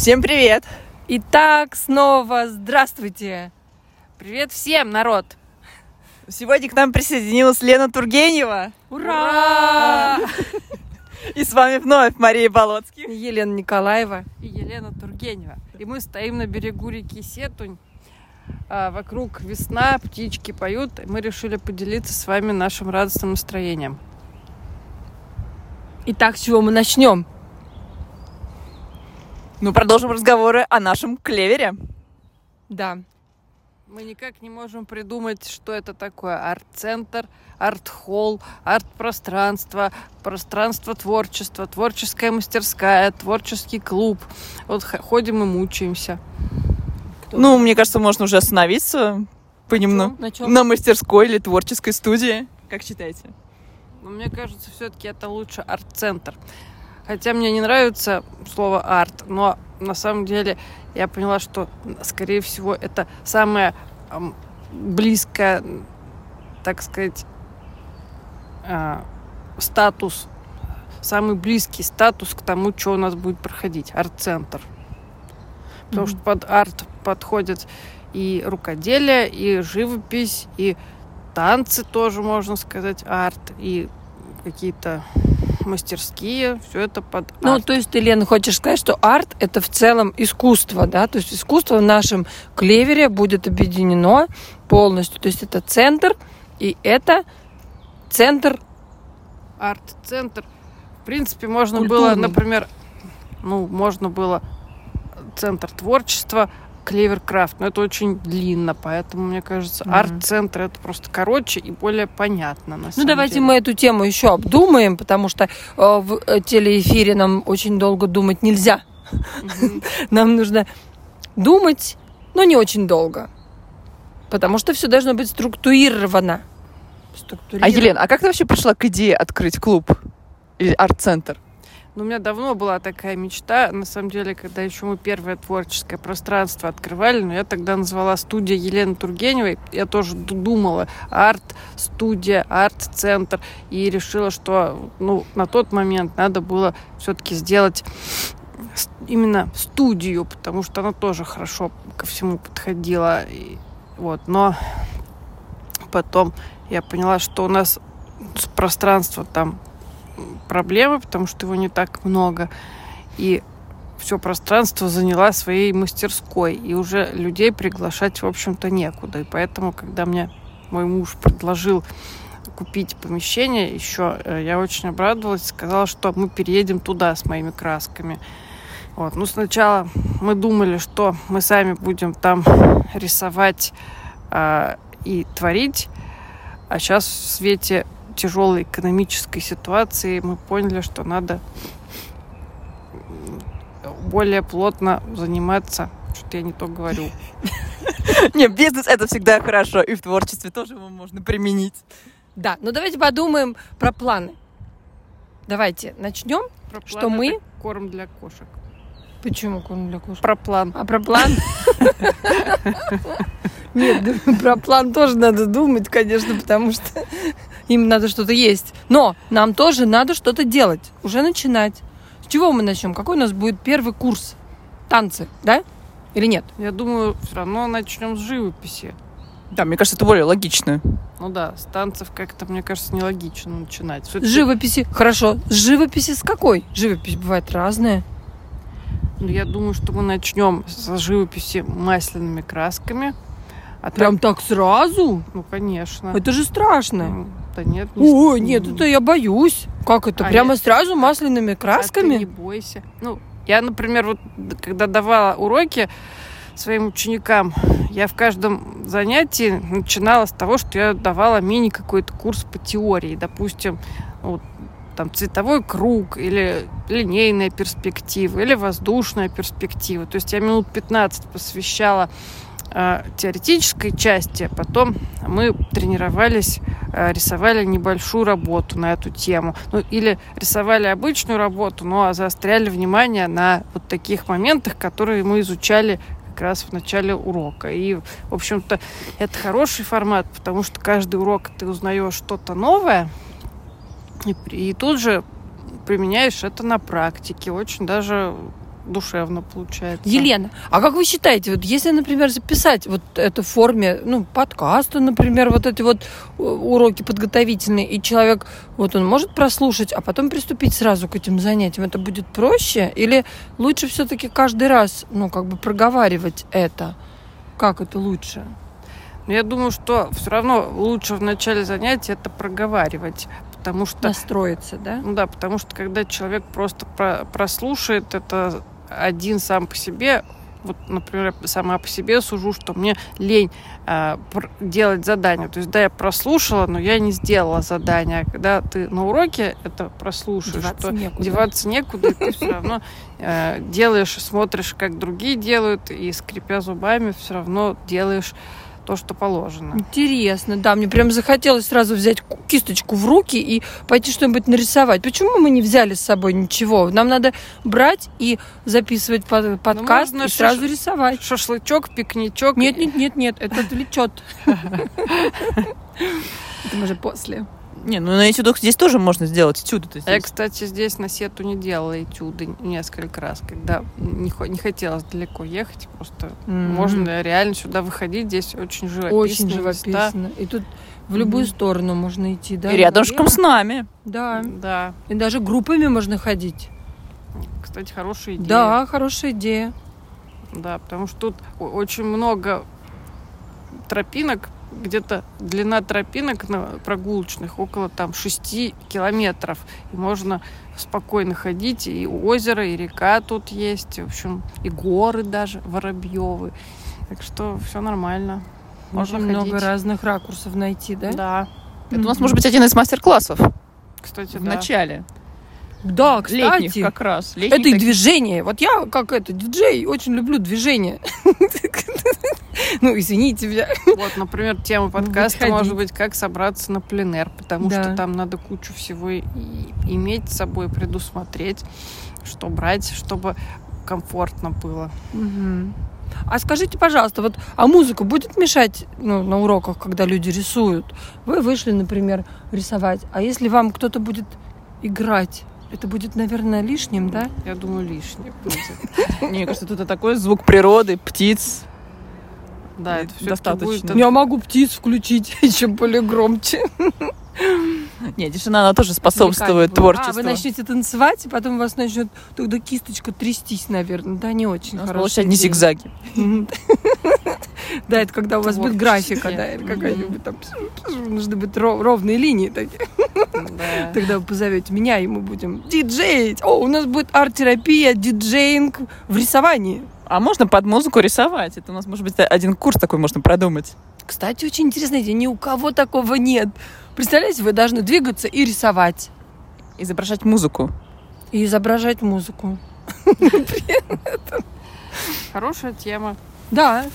Всем привет! Итак, снова здравствуйте! Привет всем, народ! Сегодня к нам присоединилась Лена Тургенева. Ура! И с вами вновь Мария Болоцких. Елена Николаева. И Елена Тургенева. И мы стоим на берегу реки Сетунь. А, вокруг весна, птички поют. И мы решили поделиться с вами нашим радостным настроением. Итак, с чего мы начнем? Ну, продолжим разговоры о нашем клевере. Да. Мы никак не можем придумать, что это такое. Арт-центр, арт-холл, арт-пространство, пространство творчества, творческая мастерская, творческий клуб. Вот ходим и мучаемся. Кто ну, мне кажется, можно уже остановиться понемногу. На, чем? на мастерской или творческой студии. Как считаете? Но мне кажется, все-таки это лучше арт-центр. Хотя мне не нравится слово арт, но на самом деле я поняла, что, скорее всего, это самое эм, близкое, так сказать, э, статус, самый близкий статус к тому, что у нас будет проходить, арт-центр. Потому mm-hmm. что под арт подходят и рукоделие, и живопись, и танцы тоже, можно сказать, арт, и какие-то мастерские, все это под арт. Ну, то есть ты, Лена, хочешь сказать, что арт — это в целом искусство, да? То есть искусство в нашем клевере будет объединено полностью. То есть это центр, и это центр... Арт-центр. В принципе, можно Культурный. было, например, ну, можно было центр творчества, Клеверкрафт, но это очень длинно, поэтому, мне кажется, mm-hmm. арт-центр это просто короче и более понятно. На ну, давайте деле. мы эту тему еще обдумаем, потому что э, в э, телеэфире нам очень долго думать нельзя. Mm-hmm. Нам нужно думать, но не очень долго. Потому что все должно быть структурировано. структурировано. А, Елена, а как ты вообще пришла к идее открыть клуб или арт-центр? Но у меня давно была такая мечта, на самом деле, когда еще мы первое творческое пространство открывали, но я тогда назвала студия Елены Тургеневой. Я тоже думала арт-студия, арт-центр. И решила, что ну, на тот момент надо было все-таки сделать именно студию, потому что она тоже хорошо ко всему подходила. И, вот, но потом я поняла, что у нас пространство там проблемы, потому что его не так много. И все пространство заняла своей мастерской. И уже людей приглашать, в общем-то, некуда. И поэтому, когда мне мой муж предложил купить помещение еще, э, я очень обрадовалась, сказала, что мы переедем туда с моими красками. Вот. Ну, сначала мы думали, что мы сами будем там рисовать э, и творить, а сейчас в свете тяжелой экономической ситуации мы поняли, что надо более плотно заниматься. Что-то я не то говорю. Не, бизнес это всегда хорошо, и в творчестве тоже его можно применить. Да, но давайте подумаем про планы. Давайте начнем, что мы... Корм для кошек. Почему корм для кошек? Про план. А про план? Нет, про план тоже надо думать, конечно, потому что им надо что-то есть. Но нам тоже надо что-то делать, уже начинать. С чего мы начнем? Какой у нас будет первый курс? Танцы, да? Или нет? Я думаю, все равно начнем с живописи. Да, мне кажется, это более логично. Ну да, с танцев как-то, мне кажется, нелогично начинать. С живописи, хорошо. С живописи с какой? Живопись бывает разная. Ну, я думаю, что мы начнем с живописи масляными красками. А Прям так... так сразу? Ну, конечно. Это же страшно. Да нет. Не Ой, нет, это я боюсь. Как это? А Прямо нет. сразу масляными красками? А ты не бойся. Ну, я, например, вот когда давала уроки своим ученикам, я в каждом занятии начинала с того, что я давала мини какой-то курс по теории. Допустим, вот, там цветовой круг или линейная перспектива или воздушная перспектива. То есть я минут 15 посвящала теоретической части, потом мы тренировались, э, рисовали небольшую работу на эту тему. Ну, или рисовали обычную работу, но заостряли внимание на вот таких моментах, которые мы изучали как раз в начале урока. И, в общем-то, это хороший формат, потому что каждый урок ты узнаешь что-то новое, и, и тут же применяешь это на практике. Очень даже душевно получается. Елена, а как вы считаете, вот если, например, записать вот это в форме, ну, подкаста, например, вот эти вот э, уроки подготовительные, и человек, вот он может прослушать, а потом приступить сразу к этим занятиям, это будет проще? Или лучше все-таки каждый раз, ну, как бы проговаривать это? Как это лучше? Но я думаю, что все равно лучше в начале занятия это проговаривать, потому что... Настроиться, да? Ну да, потому что когда человек просто про прослушает это один сам по себе, вот, например, сама по себе сужу, что мне лень э, делать задание. То есть, да, я прослушала, но я не сделала задание. А когда ты на уроке это прослушаешь, деваться то некуда. деваться некуда, и ты все равно э, делаешь, смотришь, как другие делают, и скрипя зубами, все равно делаешь то, что положено. Интересно, да, мне прям захотелось сразу взять ку- кисточку в руки и пойти что-нибудь нарисовать. Почему мы не взяли с собой ничего? Нам надо брать и записывать под- подкаст можно и сразу шаш- рисовать. Шашлычок, пикничок. Нет, нет, нет, нет, это отвлечет. Это мы же после. Не, ну на этюдах здесь тоже можно сделать этюды. -то А я, здесь. кстати, здесь на сету не делала этюды несколько раз, когда не, не хотелось далеко ехать, просто Мгм. можно реально сюда выходить, здесь очень живописные Очень места. живописно. И тут в любую Мгм. сторону можно идти, да? И рядышком с нами. Да. Да, И даже группами можно ходить. кстати, хорошая идея. Да, хорошая идея. Да, потому что тут очень много тропинок, где-то длина тропинок на прогулочных около там 6 километров. И можно спокойно ходить, и озеро, и река тут есть, в общем, и горы даже, Воробьевы. Так что все нормально. Можно Можно много ходить. разных ракурсов найти, да? Да, Это у нас может быть один из мастер-классов кстати, в да. начале. Да, кстати. Летних как раз. Это Летних и таких. движение. Вот я, как это, диджей, очень люблю движение. Ну, извините меня. Вот, например, тема подкаста ходить. может быть «Как собраться на пленэр», потому Да. что там надо кучу всего и- иметь с собой, предусмотреть, что брать, чтобы комфортно было. Мгм. А скажите, пожалуйста, вот, а музыка будет мешать ну, на уроках, когда люди рисуют? Вы вышли, например, рисовать, а если вам кто-то будет играть, это будет, наверное, лишним, да? Я думаю, лишнее будет. Мне кажется, тут такой звук природы, птиц. Да, И это всё-таки достаточно. будет Я могу птиц включить еще более громче. Не, тишина, она тоже способствует А, творчеству. вы начнете танцевать, и потом у вас начнет тогда кисточка трястись, наверное. Да, не очень хорошо. получать не зигзаги. Да, это когда у вас будет графика, да, или какая-нибудь там нужны быть ров- ровные линии такие. Да. Тогда вы позовете меня, и мы будем диджеить. О, у нас будет арт-терапия, диджеинг в рисовании. А можно под музыку рисовать? Это у нас, может быть, один курс такой можно продумать. Кстати, очень интересная идея. Ни у кого такого нет. Представляете, вы должны двигаться и рисовать. Изображать музыку. И изображать музыку. Хорошая тема. Да,